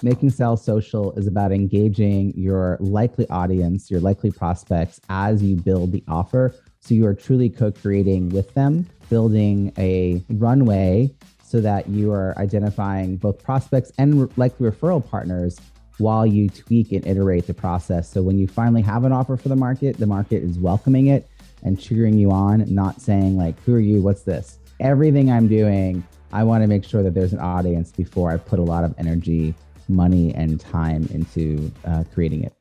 Making Sales Social is about engaging your likely audience, your likely prospects as you build the offer. So you are truly co creating with them, building a runway so that you are identifying both prospects and likely referral partners while you tweak and iterate the process. So when you finally have an offer for the market, the market is welcoming it and cheering you on, not saying, like, who are you? What's this? Everything I'm doing, I want to make sure that there's an audience before I put a lot of energy money and time into uh, creating it.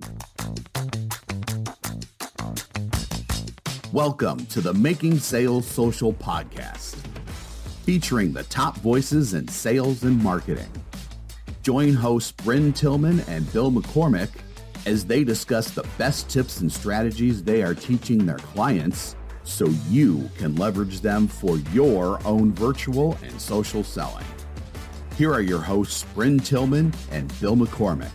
Welcome to the Making Sales Social podcast, featuring the top voices in sales and marketing. Join hosts Brynne Tillman and Bill McCormick as they discuss the best tips and strategies they are teaching their clients so you can leverage them for your own virtual and social selling. Here are your hosts, Brynne Tillman and Bill McCormick.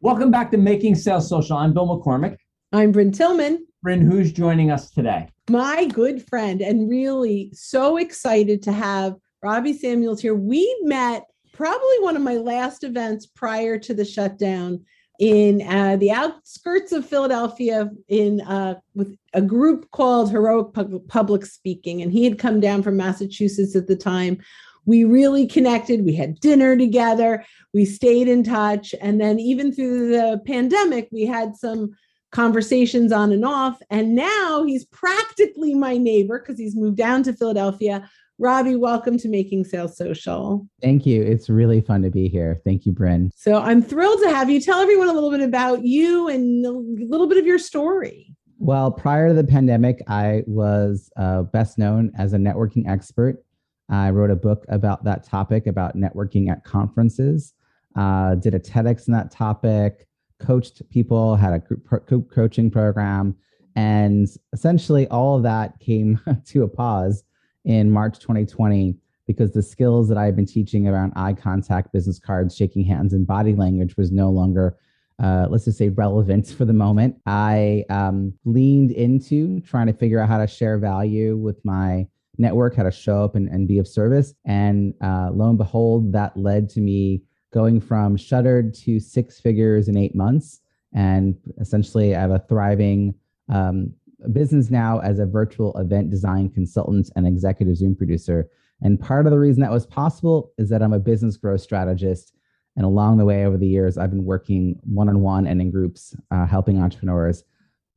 Welcome back to Making Sales Social. I'm Bill McCormick. I'm Brynne Tillman. Brynne, who's joining us today? My good friend, and really so excited to have Robbie Samuels here. We met probably one of my last events prior to the shutdown in uh, the outskirts of Philadelphia in uh, with a group called Heroic Public Speaking, and he had come down from Massachusetts at the time we really connected. We had dinner together. We stayed in touch. And then, even through the pandemic, we had some conversations on and off. And now he's practically my neighbor because he's moved down to Philadelphia. Robbie, welcome to Making Sales Social. Thank you. It's really fun to be here. Thank you, Brynne. So I'm thrilled to have you. Tell everyone a little bit about you and a little bit of your story. Well, prior to the pandemic, I was uh, best known as a networking expert I wrote a book about that topic, about networking at conferences. Uh, did a TEDx on that topic, coached people, had a group pro- coaching program, and essentially all of that came to a pause in March 2020 because the skills that I had been teaching around eye contact, business cards, shaking hands, and body language was no longer, uh, let's just say, relevant for the moment. I um, leaned into trying to figure out how to share value with my network, how to show up and, and be of service. And uh, lo and behold, that led to me going from shuttered to six figures in eight months. And essentially, I have a thriving um, business now as a virtual event design consultant and executive Zoom producer. And part of the reason that was possible is that I'm a business growth strategist. And along the way, over the years, I've been working one on one and in groups, uh, helping entrepreneurs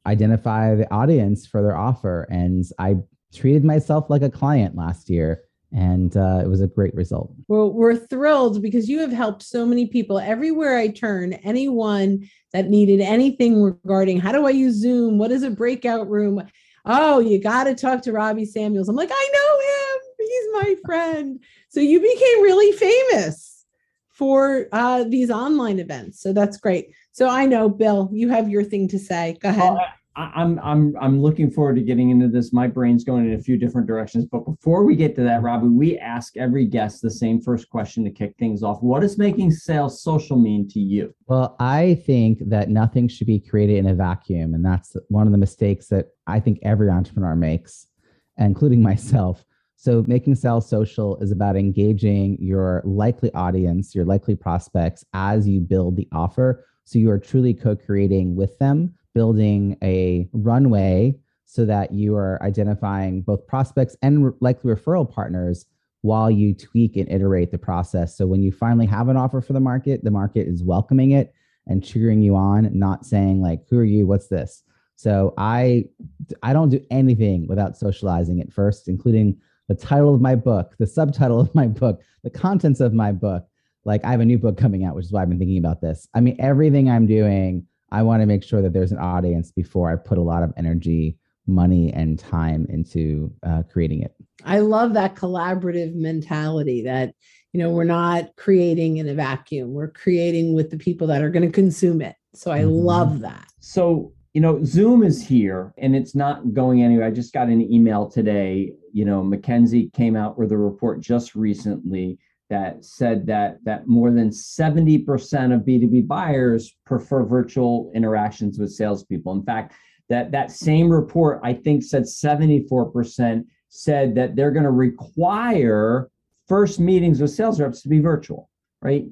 identify the audience for their offer. And I treated myself like a client last year and uh, it was a great result. Well, we're thrilled because you have helped so many people everywhere I turn. Anyone that needed anything regarding how do I use Zoom? What is a breakout room? Oh, you got to talk to Robbie Samuels. I'm like, I know him. He's my friend. So you became really famous for uh, these online events. So that's great. So I know, Bill, you have your thing to say. Go ahead. Well, I'm I'm I'm looking forward to getting into this. My brain's going in a few different directions. But before we get to that, Robbie, we ask every guest the same first question to kick things off. What does making sales social mean to you? Well, I think that nothing should be created in a vacuum. And that's one of the mistakes that I think every entrepreneur makes, including myself. So making sales social is about engaging your likely audience, your likely prospects as you build the offer. So you are truly co-creating with them building a runway so that you are identifying both prospects and likely referral partners while you tweak and iterate the process. So when you finally have an offer for the market, the market is welcoming it and cheering you on, not saying like, "Who are you? What's this?" So I I don't do anything without socializing it first, including the title of my book, the subtitle of my book, the contents of my book. Like I have a new book coming out, which is why I've been thinking about this. I mean, everything I'm doing I want to make sure that there's an audience before I put a lot of energy, money, and time into uh, creating it. I love that collaborative mentality that, you know, we're not creating in a vacuum, we're creating with the people that are going to consume it. So I mm-hmm. love that. So, you know, Zoom is here and it's not going anywhere. I just got an email today. You know, McKinsey came out with a report just recently that said that that more than 70% of B2B buyers prefer virtual interactions with salespeople. In fact, that that same report I think said 74% said that they're going to require first meetings with sales reps to be virtual, right?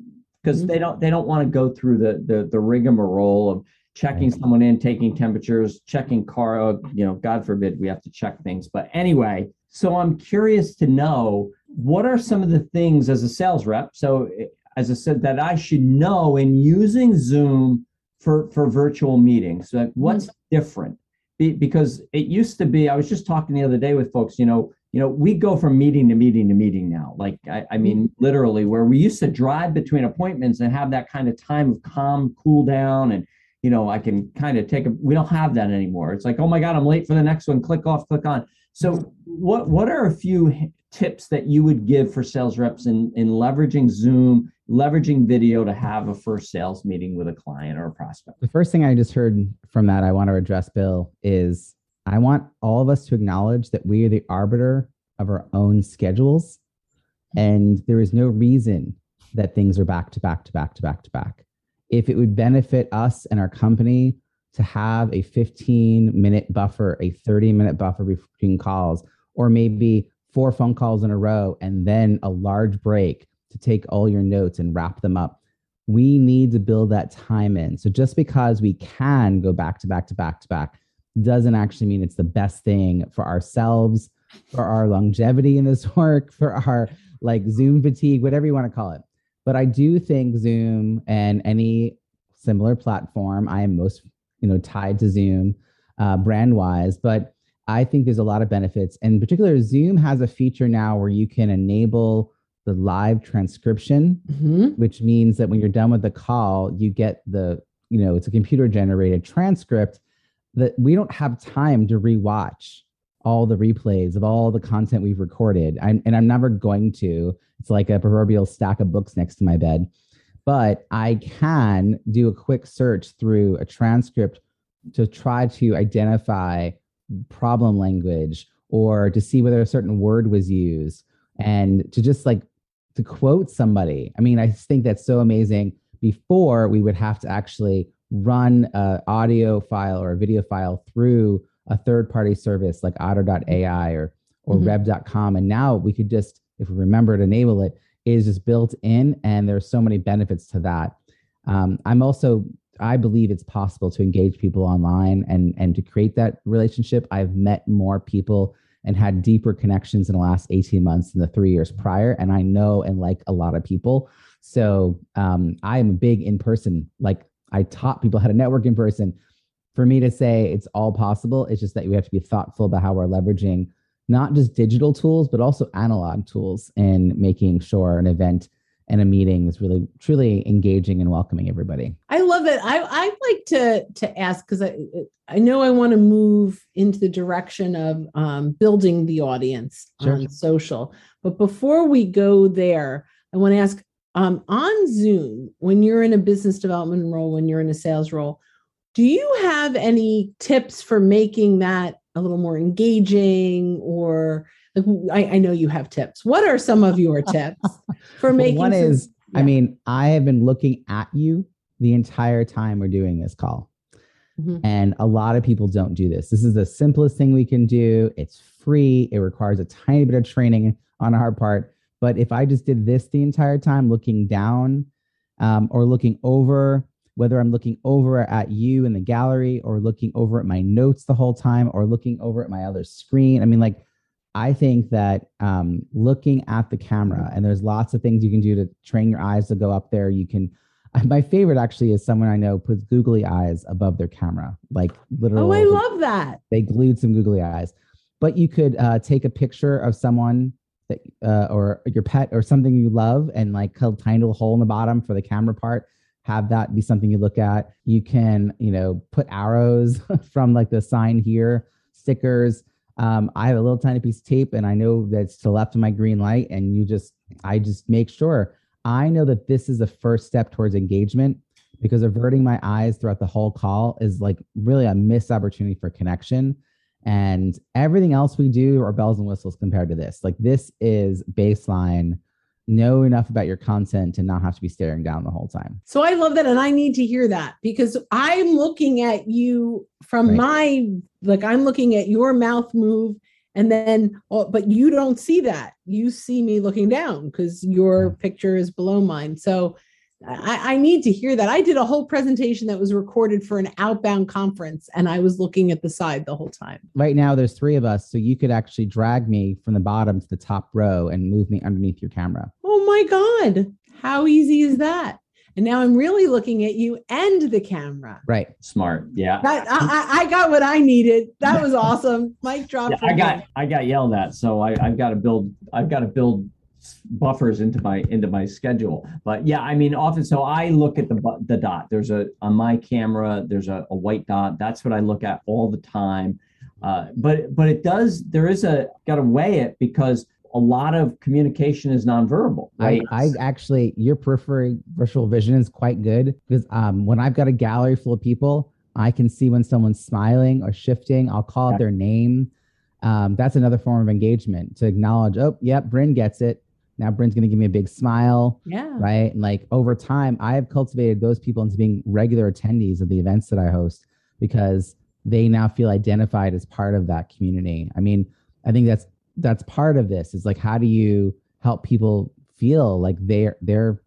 because mm-hmm. they don't they don't want to go through the the the rigmarole of checking someone in, taking temperatures, checking car, you know, God forbid we have to check things. But anyway, so I'm curious to know what are some of the things as a sales rep. So as I said, that I should know in using Zoom for for virtual meetings. Like what's mm-hmm. different? Be, because it used to be. I was just talking the other day with folks. You know, you know, we go from meeting to meeting to meeting now. Like I, I mean, mm-hmm. literally, where we used to drive between appointments and have that kind of time of calm, cool down, and you know, I can kind of take a. We don't have that anymore. It's like, oh my god, I'm late for the next one. Click off, click on. So, what what are a few tips that you would give for sales reps in in leveraging Zoom leveraging video to have a first sales meeting with a client or a prospect? The first thing I just heard from that I want to address, Bill, is I want all of us to acknowledge that we are the arbiter of our own schedules. And there is no reason that things are back to back to back to back to back. If it would benefit us and our company to have a 15 minute buffer, a 30 minute buffer between calls, or maybe four phone calls in a row and then a large break to take all your notes and wrap them up. We need to build that time in. So just because we can go back to back to back to back doesn't actually mean it's the best thing for ourselves, for our longevity in this work, for our like Zoom fatigue, whatever you want to call it. But I do think Zoom and any similar platform, I am most, you know, tied to Zoom uh, brand wise, but I think there's a lot of benefits. In particular, Zoom has a feature now where you can enable the live transcription, mm-hmm. which means that when you're done with the call, you get the, you know, it's a computer generated transcript that we don't have time to rewatch all the replays of all the content we've recorded. I'm, and I'm never going to. It's like a proverbial stack of books next to my bed. But I can do a quick search through a transcript to try to identify problem language or to see whether a certain word was used and to just like to quote somebody. I mean, I think that's so amazing. Before we would have to actually run an audio file or a video file through a third party service like otter.ai or or mm-hmm. rev.com. And now we could just, if we remember to enable it, it, is just built in and there's so many benefits to that. Um, I'm also I believe it's possible to engage people online and and to create that relationship. I've met more people and had deeper connections in the last 18 months than the three years prior. And I know and like a lot of people. So um, I am a big in person, like I taught people how to network in person. For me to say it's all possible, it's just that we have to be thoughtful about how we're leveraging not just digital tools, but also analog tools in making sure an event and a meeting is really truly engaging and welcoming everybody. I love it. I I like to to ask because I I know I want to move into the direction of um, building the audience sure. on social. But before we go there, I want to ask um, on Zoom when you're in a business development role, when you're in a sales role, do you have any tips for making that a little more engaging or I, I know you have tips. What are some of your tips for making? One some, is, yeah. I mean, I have been looking at you the entire time we're doing this call. Mm-hmm. And a lot of people don't do this. This is the simplest thing we can do. It's free. It requires a tiny bit of training on our part. But if I just did this the entire time, looking down um, or looking over, whether I'm looking over at you in the gallery or looking over at my notes the whole time or looking over at my other screen, I mean, like I think that um, looking at the camera, and there's lots of things you can do to train your eyes to go up there. You can, my favorite actually is someone I know puts googly eyes above their camera, like literally. Oh, I love that. They glued some googly eyes. But you could uh, take a picture of someone that, uh, or your pet or something you love and like cut a tiny little hole in the bottom for the camera part have that be something you look at you can you know put arrows from like the sign here stickers um, I have a little tiny piece of tape and I know that's to the left of my green light. And you just, I just make sure I know that this is the first step towards engagement because averting my eyes throughout the whole call is like really a missed opportunity for connection. And everything else we do are bells and whistles compared to this. Like this is baseline know enough about your content to not have to be staring down the whole time. So I love that. And I need to hear that because I'm looking at you from right. my, like, I'm looking at your mouth move. And then, oh, but you don't see that. You see me looking down because your picture is below mine. So I, I, need to hear that. I did a whole presentation that was recorded for an outbound conference, and I was looking at the side the whole time. Right now, there's three of us, so you could actually drag me from the bottom to the top row and move me underneath your camera. Oh my God. How easy is that? And now I'm really looking at you and the camera. Right. Smart. Yeah. That, I, I got what I needed. That was awesome. Mic dropped. Yeah, I got I got yelled at, so I, I've got to build I've got to build buffers into my into my schedule. But yeah i mean often so i look at the the dot. There's a on my camera there's a, a white dot. That's what i look at all the time. Uh, but but it does there is a got to weigh it because a lot of communication is nonverbal right? I, I actually your periphery virtual vision is quite good because um, when i've got a gallery full of people i can see when someone's smiling or shifting. I'll call yeah. out their name. Um, that's another form of engagement to acknowledge oh yep brynne gets it now Brynne's going to give me a big smile. Yeah. Right. And like over time, I have cultivated those people into being regular attendees of the events that I host because they now feel identified as part of that community. I mean, I think that's that's part of this is like how do you help people feel like they're they're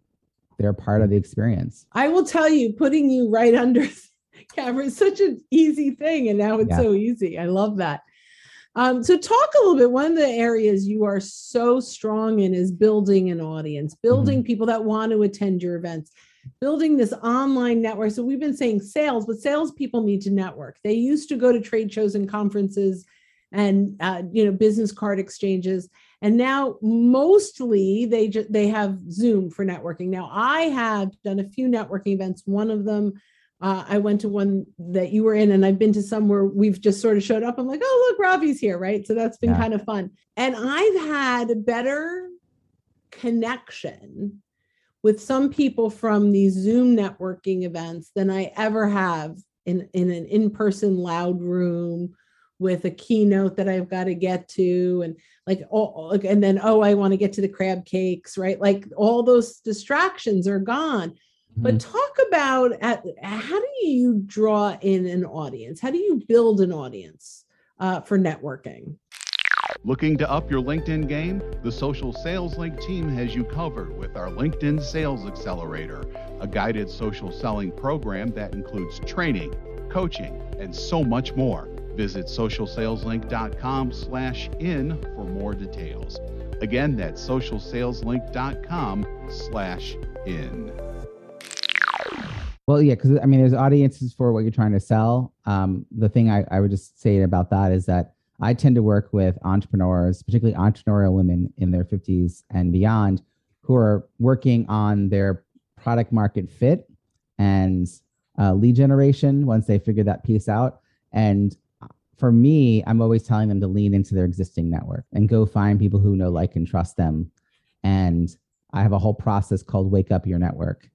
they're part of the experience. I will tell you, putting you right under camera is such an easy thing. And now it's yeah. so easy. I love that. Um, so talk a little bit. One of the areas you are so strong in is building an audience, building mm-hmm. people that want to attend your events, building this online network. So we've been saying sales, but salespeople need to network. They used to go to trade shows and conferences and uh, you know business card exchanges and now mostly they just they have zoom for networking now i have done a few networking events one of them uh, I went to one that you were in, and I've been to some where we've just sort of showed up. I'm like, oh, look, Robbie's here, right? So that's been yeah. kind of fun. And I've had a better connection with some people from these Zoom networking events than I ever have in, in an in person loud room with a keynote that I've got to get to and like oh and then oh I want to get to the crab cakes right like all those distractions are gone but mm-hmm. talk about at, how do you draw in an audience? How do you build an audience uh, for networking? Looking to up your LinkedIn game? The Social Sales Link team has you covered with our LinkedIn Sales Accelerator, a guided social selling program that includes training, coaching, and so much more. Visit socialsaleslink.com slash in for more details. Again, that's socialsaleslink.com slash in. Well, yeah, because I mean, there's audiences for what you're trying to sell. Um, the thing I, I would just say about that is that I tend to work with entrepreneurs, particularly entrepreneurial women in their 50s and beyond, who are working on their product market fit and uh, lead generation once they figure that piece out. And for me, I'm always telling them to lean into their existing network and go find people who know, like, and trust them. And I have a whole process called Wake Up Your Network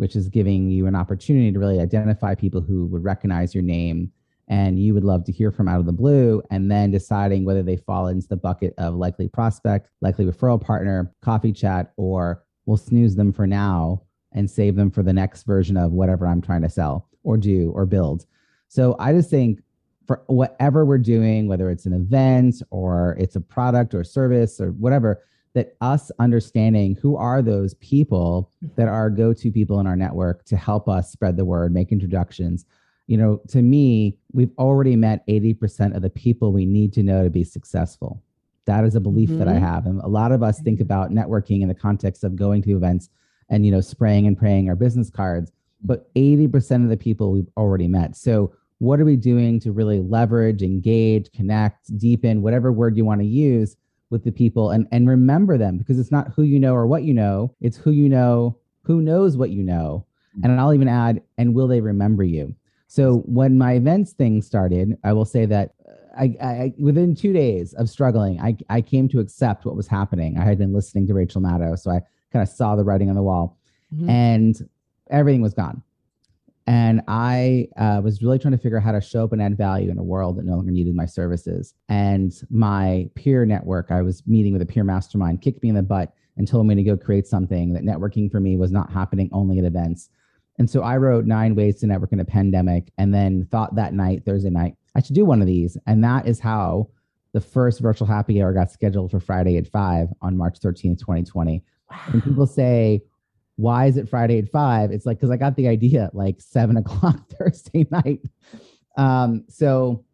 which is giving you an opportunity to really identify people who would recognize your name and you would love to hear from out of the blue, and then deciding whether they fall into the bucket of likely prospect, likely referral partner, coffee chat, or we'll snooze them for now and save them for the next version of whatever I'm trying to sell or do or build. So I just think for whatever we're doing, whether it's an event or it's a product or service or whatever, that us understanding who are those people that are go-to people in our network to help us spread the word, make introductions. You know, to me, we've already met 80% of the people we need to know to be successful. That is a belief mm-hmm. that I mm-hmm. have. And a lot of us think about networking in the context of going to events and, you know, spraying and praying our business cards. But 80% of the people we've already met. So what are we doing to really leverage, engage, connect, deepen, whatever word you want to use with the people and and remember them because it's not who you know or what you know it's who you know who knows what you know. And i'll even add and will they remember you? So when my events thing started i will say that uh, I, I within two days of struggling I, I came to accept what was happening. I had been listening to rachel maddow so i kind of saw the writing on the wall. Mm-hmm. and everything was gone and I uh, was really trying to figure out how to show up and add value in a world that no longer needed my services. And my peer network, I was meeting with a peer mastermind, kicked me in the butt and told me to go create something that networking for me was not happening only at events. And so I wrote nine ways to network in a pandemic and then thought that night, Thursday night, I should do one of these. And that is how the first virtual happy hour got scheduled for Friday at five on March 13th, 2020. Wow. And people say, why is it Friday at five? It's like, because I got the idea at like seven o'clock Thursday night. Um, so,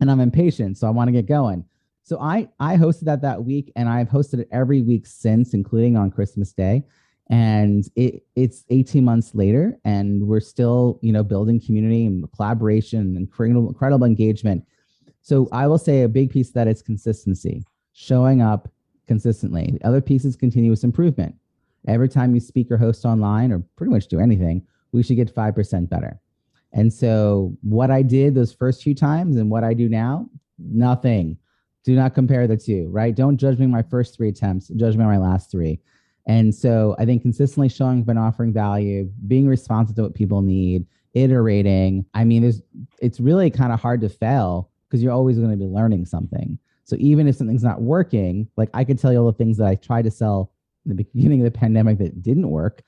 and I'm impatient, so I want to get going. So I I hosted that that week, and I've hosted it every week since, including on Christmas Day. And it it's 18 months later, and we're still you know building community and collaboration and incredible incredible engagement. So I will say a big piece that is consistency, showing up consistently. The other piece is continuous improvement. Every time you speak or host online, or pretty much do anything, we should get five percent better. And so what I did those first few times and what I do now, nothing do not compare the two, right? Don't judge me my first three attempts, judge me on my last three. And so I think consistently showing up and offering value, being responsive to what people need, iterating. I mean, there's it's really kind of hard to fail because you're always going to be learning something. So even if something's not working, like I could tell you all the things that I tried to sell the beginning of the pandemic that didn't work.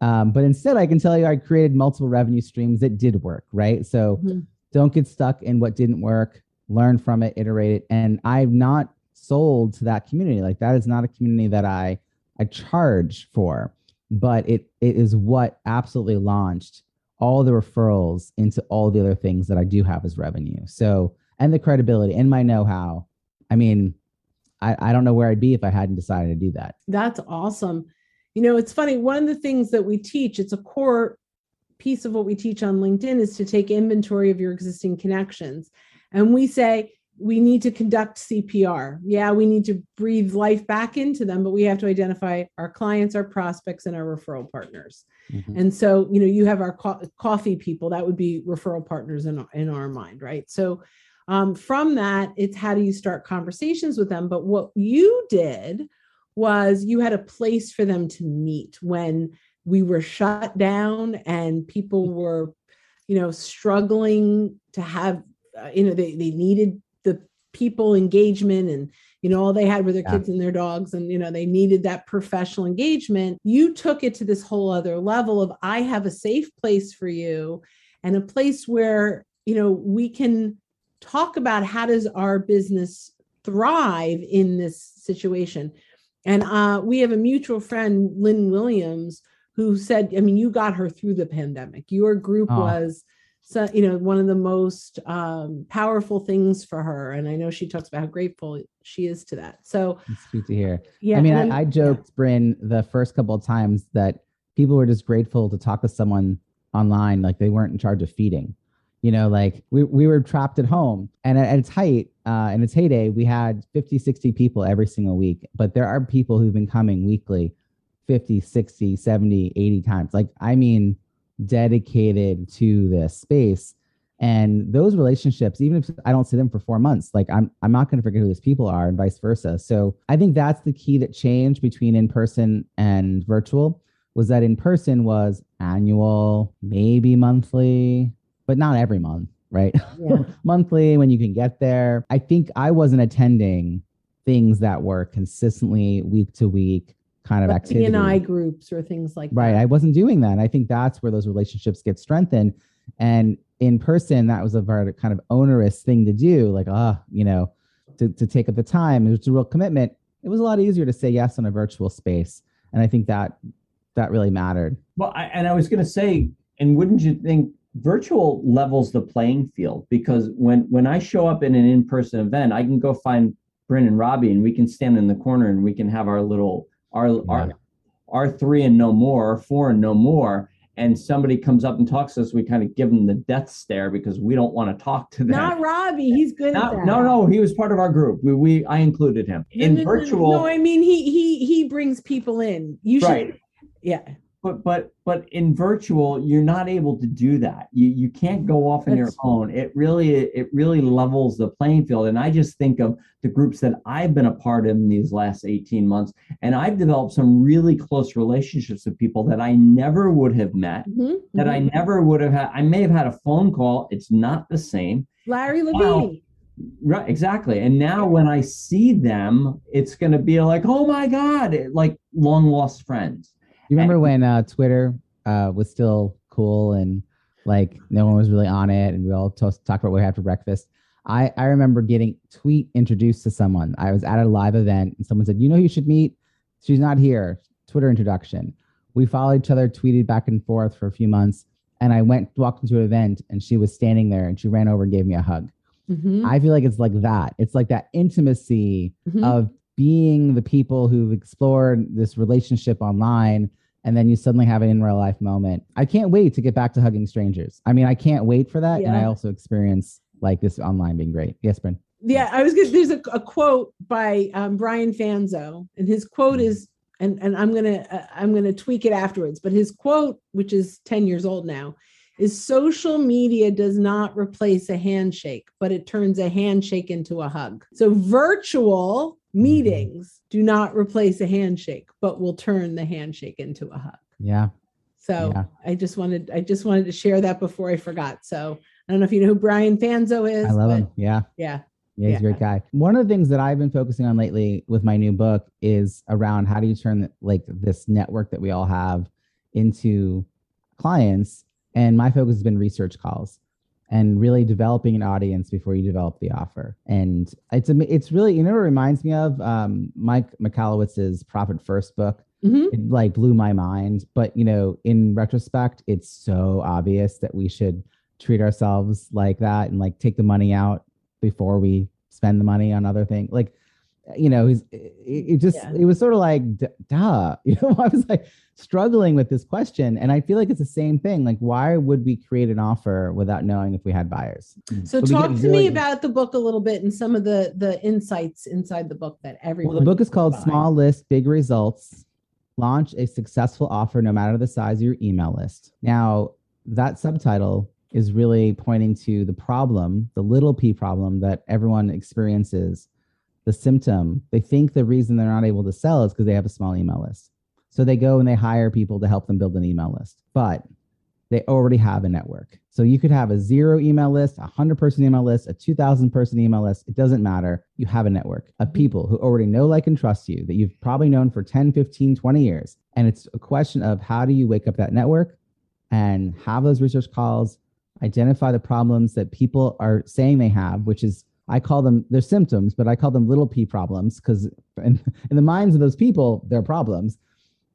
Um, but instead, I can tell you I created multiple revenue streams that did work, right? So mm-hmm. don't get stuck in what didn't work learn from it, iterate it. And I've not sold to that community. Like that is not a community that I I charge for, but it it is what absolutely launched all the referrals into all the other things that I do have as revenue. So and the credibility and my know-how. I mean, I, I don't know where I'd be if I hadn't decided to do that. That's awesome. You know, it's funny. One of the things that we teach, it's a core piece of what we teach on LinkedIn is to take inventory of your existing connections. And we say we need to conduct CPR. Yeah, we need to breathe life back into them, but we have to identify our clients, our prospects, and our referral partners. Mm-hmm. And so, you know, you have our co- coffee people, that would be referral partners in, in our mind, right? So, um, from that, it's how do you start conversations with them? But what you did was you had a place for them to meet when we were shut down and people were, you know, struggling to have uh, you know they they needed the people engagement and you know all they had were their yeah. kids and their dogs and you know they needed that professional engagement you took it to this whole other level of i have a safe place for you and a place where you know we can talk about how does our business thrive in this situation. And uh, we have a mutual friend lynn williams who said i mean you got her through the pandemic. Your group oh. was so you know one of the most um, powerful things for her. And i know she talks about how grateful she is to that. So it's sweet to hear. Yeah i mean I, I, joked yeah. brynne the first couple of times that people were just grateful to talk to someone online like they weren't in charge of feeding you know like we, we were trapped at home. And at, at its height uh, in its heyday we had 50 60 people every single week. But there are people who've been coming weekly 50 60 70 80 times. Like i mean dedicated to this space. And those relationships even if i don't see them for four months like i'm i'm not going to forget who these people are and vice versa. So i think that's the key that changed between in person and virtual was that in person was annual maybe monthly but not every month right yeah. monthly when you can get there i think i wasn't attending things that were consistently week to week kind of like activity. BNI groups or things like right. that. I wasn't doing that. And I think that's where those relationships get strengthened. And in person, that was a very kind of onerous thing to do. Like, ah, you know, to, to take up the time. It was a real commitment. It was a lot easier to say yes in a virtual space. And I think that that really mattered. Well, I, and I was going to say, and wouldn't you think virtual levels the playing field? Because when when I show up in an in-person event, I can go find Brynne and Robbie, and we can stand in the corner and we can have our little our yeah. our our three and no more, our four and no more, and somebody comes up and talks to us, we kind of give them the death stare because we don't want to talk to them. Not Robbie, he's good Not, at that. No, no, he was part of our group. We, we I included him in no, virtual. No, I mean he he he brings people in. You should, right. yeah but but but in virtual you're not able to do that you you can't go off on your own it really it really levels the playing field and i just think of the groups that i've been a part of in these last 18 months and i've developed some really close relationships with people that i never would have met mm-hmm, that mm-hmm. i never would have had i may have had a phone call it's not the same larry levine Right, exactly. And now when I see them, it's going to be like, oh my God, like long lost friends. You remember when uh, Twitter uh, was still cool and like no one was really on it, and we all t- talked about what we had for breakfast. I, I remember getting tweet introduced to someone. I was at a live event and someone said, "You know, you should meet. She's not here." Twitter introduction. We followed each other, tweeted back and forth for a few months. And I went, walked into an event and she was standing there and she ran over and gave me a hug. Mhm. I feel like it's like that. It's like that intimacy Mhm. of being the people who've explored this relationship online and then you suddenly have an in real life moment. I can't wait to get back to hugging strangers. I mean, I can't wait for that. And I also experience like this online being great. Yes, Brynne. yeah i was gonna there's a, a quote by um, brian fanzo and his quote is and and i'm gonna uh, i'm gonna tweak it afterwards but his quote which is 10 years old now is social media does not replace a handshake but it turns a handshake into a hug so virtual Mm-hmm. meetings do not replace a handshake but will turn the handshake into a hug Yeah. so Yeah. i just wanted i just wanted to share that before i forgot so i don't know if you know who brian fanzo is I love him. Yeah. yeah Yeah, he's a great guy. One of the things that I've been focusing on lately with my new book is around how do you turn like this network that we all have into clients. And my focus has been research calls and really developing an audience before you develop the offer. And it's a, it's really you know it reminds me of um, Mike Michalowicz's Profit First book. Mhm. It like blew my mind. But you know, in retrospect, it's so obvious that we should treat ourselves like that and like take the money out before we spend the money on other things. Like, you know, he's, it, it just, Yeah. it was sort of like, d- duh, you know, I was like struggling with this question. And I feel like it's the same thing. Like, why would we create an offer without knowing if we had buyers? Mm-hmm. So But talk get to me about the book a little bit and some of the the insights inside the book that everyone. Well, the book is called buy. Small List, Big Results. Launch a successful offer no matter the size of your email list. Now, that subtitle is really pointing to the problem, the little p problem that everyone experiences, the symptom. They think the reason they're not able to sell is because they have a small email list. So they go and they hire people to help them build an email list. But they already have a network. So you could have a zero email list, a 100 person email list, a 2000 person email list. It doesn't matter. You have a network of mm-hmm. people who already know, like, and trust you that you've probably known for 10, 15, 20 years. And it's a question of how do you wake up that network and have those research calls, identify the problems that people are saying they have, which is I call them their symptoms, but I call them little p problems because in, in the minds of those people, they're problems,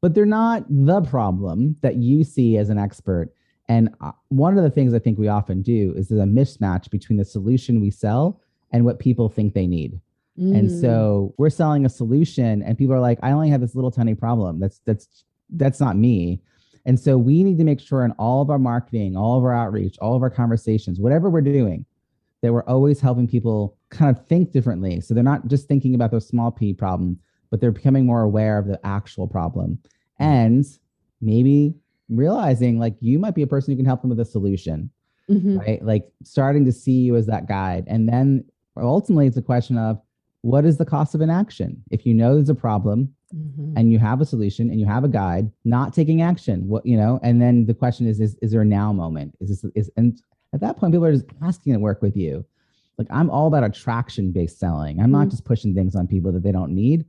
but they're not the problem that you see as an expert. And uh, one of the things I think we often do is there's a mismatch between the solution we sell and what people think they need. And Mm. so we're selling a solution and people are like, I only have this little tiny problem. That's that's that's not me. And so we need to make sure in all of our marketing, all of our outreach, all of our conversations, whatever we're doing, that we're always helping people kind of think differently. So they're not just thinking about their small p problem, but they're becoming more aware of the actual problem. And maybe realizing like you might be a person who can help them with a solution Mhm. right? Like starting to see you as that guide. And then ultimately, it's a question of what is the cost of inaction? If you know there's a problem Mhm. and you have a solution and you have a guide, not taking action, what, you know, and then the question is, is, is there a now moment? Is this, is, and at that point, people are just asking to work with you. Like I'm all about attraction based selling. I'm not Mhm. just pushing things on people that they don't need.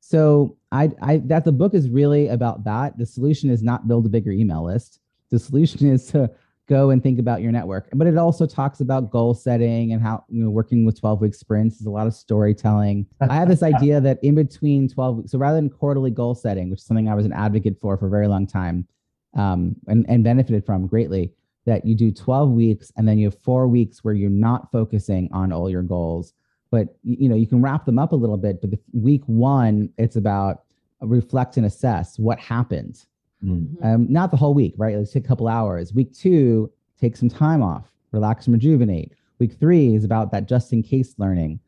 So I, I, that the book is really about that. The solution is not build a bigger email list. The solution is to go and think about your network. But it also talks about goal setting and how you know working with 12 week sprints is a lot of storytelling. I have this idea that in between 12 weeks, so rather than quarterly goal setting, which is something I was an advocate for for a very long time, um, and, and benefited from greatly, that you do 12 weeks and then you have four weeks where you're not focusing on all your goals. But you know, you can wrap them up a little bit. But the week one, it's about reflect and assess what happened Mm. um, not the whole week, right? Let's take a couple hours. Week two, take some time off, relax and rejuvenate. Week three is about that just in case learning,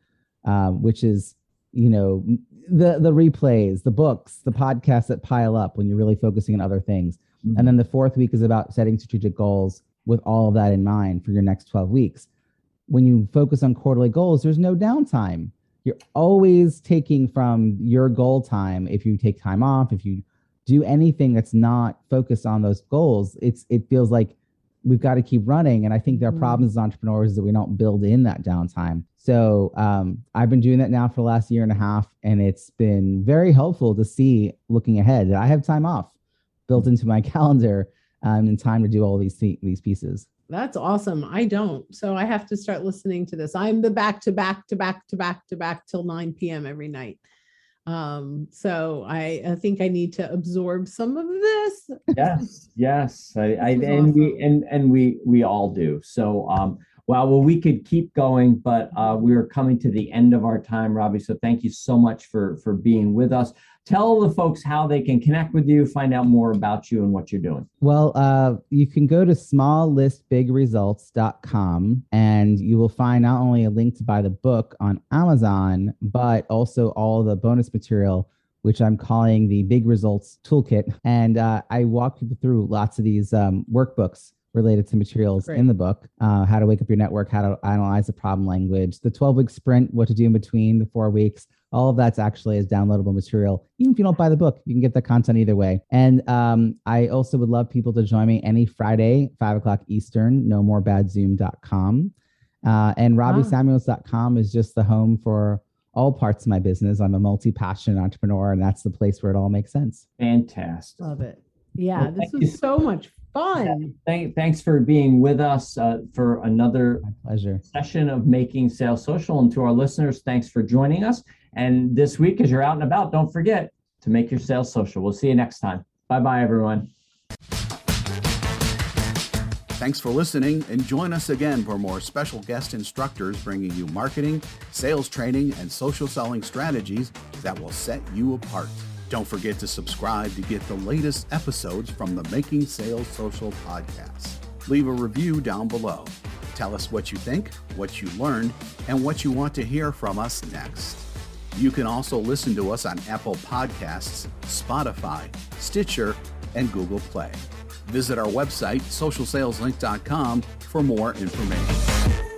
um, which is, you know, the the replays, the books, the podcasts that pile up when you're really focusing on other things. And then the fourth week is about setting strategic goals with all of that in mind for your next 12 weeks. When you focus on quarterly goals, there's no downtime. You're always taking from your goal time. If you take time off, if you do anything that's not focused on those goals, it's it feels like we've got to keep running. And I think there are Mhm. problems as entrepreneurs is that we don't build in that downtime. So um, I've been doing that now for the last year and a half, and it's been very helpful to see looking ahead that I have time off built into my calendar um, and time to do all these thi- these pieces. That's awesome. I don't. So I have to start listening to this. I'm the back to back to back to back to back till 9 p.m. every night. Um, so I, I think I need to absorb some of this. Yes, yes. I, I and awesome. we and and we we all do. So um wow, well, we could keep going, but uh, we are coming to the end of our time, Robbie. So thank you so much for for being with us tell the folks how they can connect with you, find out more about you and what you're doing. Well, uh, you can go to smalllistbigresults.com and you will find not only a link to buy the book on Amazon, but also all the bonus material which I'm calling the Big Results Toolkit. And uh, I walk people through lots of these um, workbooks related to materials Great. in the book uh, how to wake up your network how to analyze the problem language the 12 week sprint what to do in between the four weeks. All of that's actually is downloadable material. Even if you don't buy the book you can get the content either way. And um, i also would love people to join me any friday 5 o'clock eastern no more bad zoom.com uh, and robbiesamuels.com is just the home for all parts of my business. I'm a multi-passionate entrepreneur and that's the place where it all makes sense. Fantastic. Love it yeah well, this was so much fun. Thank, thanks for being with us uh, for another My pleasure session of Making Sales Social. And to our listeners, thanks for joining us. And this week, as you're out and about, don't forget to make your sales social. We'll see you next time. Bye bye, everyone. Thanks for listening and join us again for more special guest instructors bringing you marketing, sales training, and social selling strategies that will set you apart. Don't forget to subscribe to get the latest episodes from the Making Sales Social podcast. Leave a review down below. Tell us what you think, what you learned, and what you want to hear from us next. You can also listen to us on Apple Podcasts, Spotify, Stitcher, and Google Play. Visit our website, socialsaleslink.com, for more information.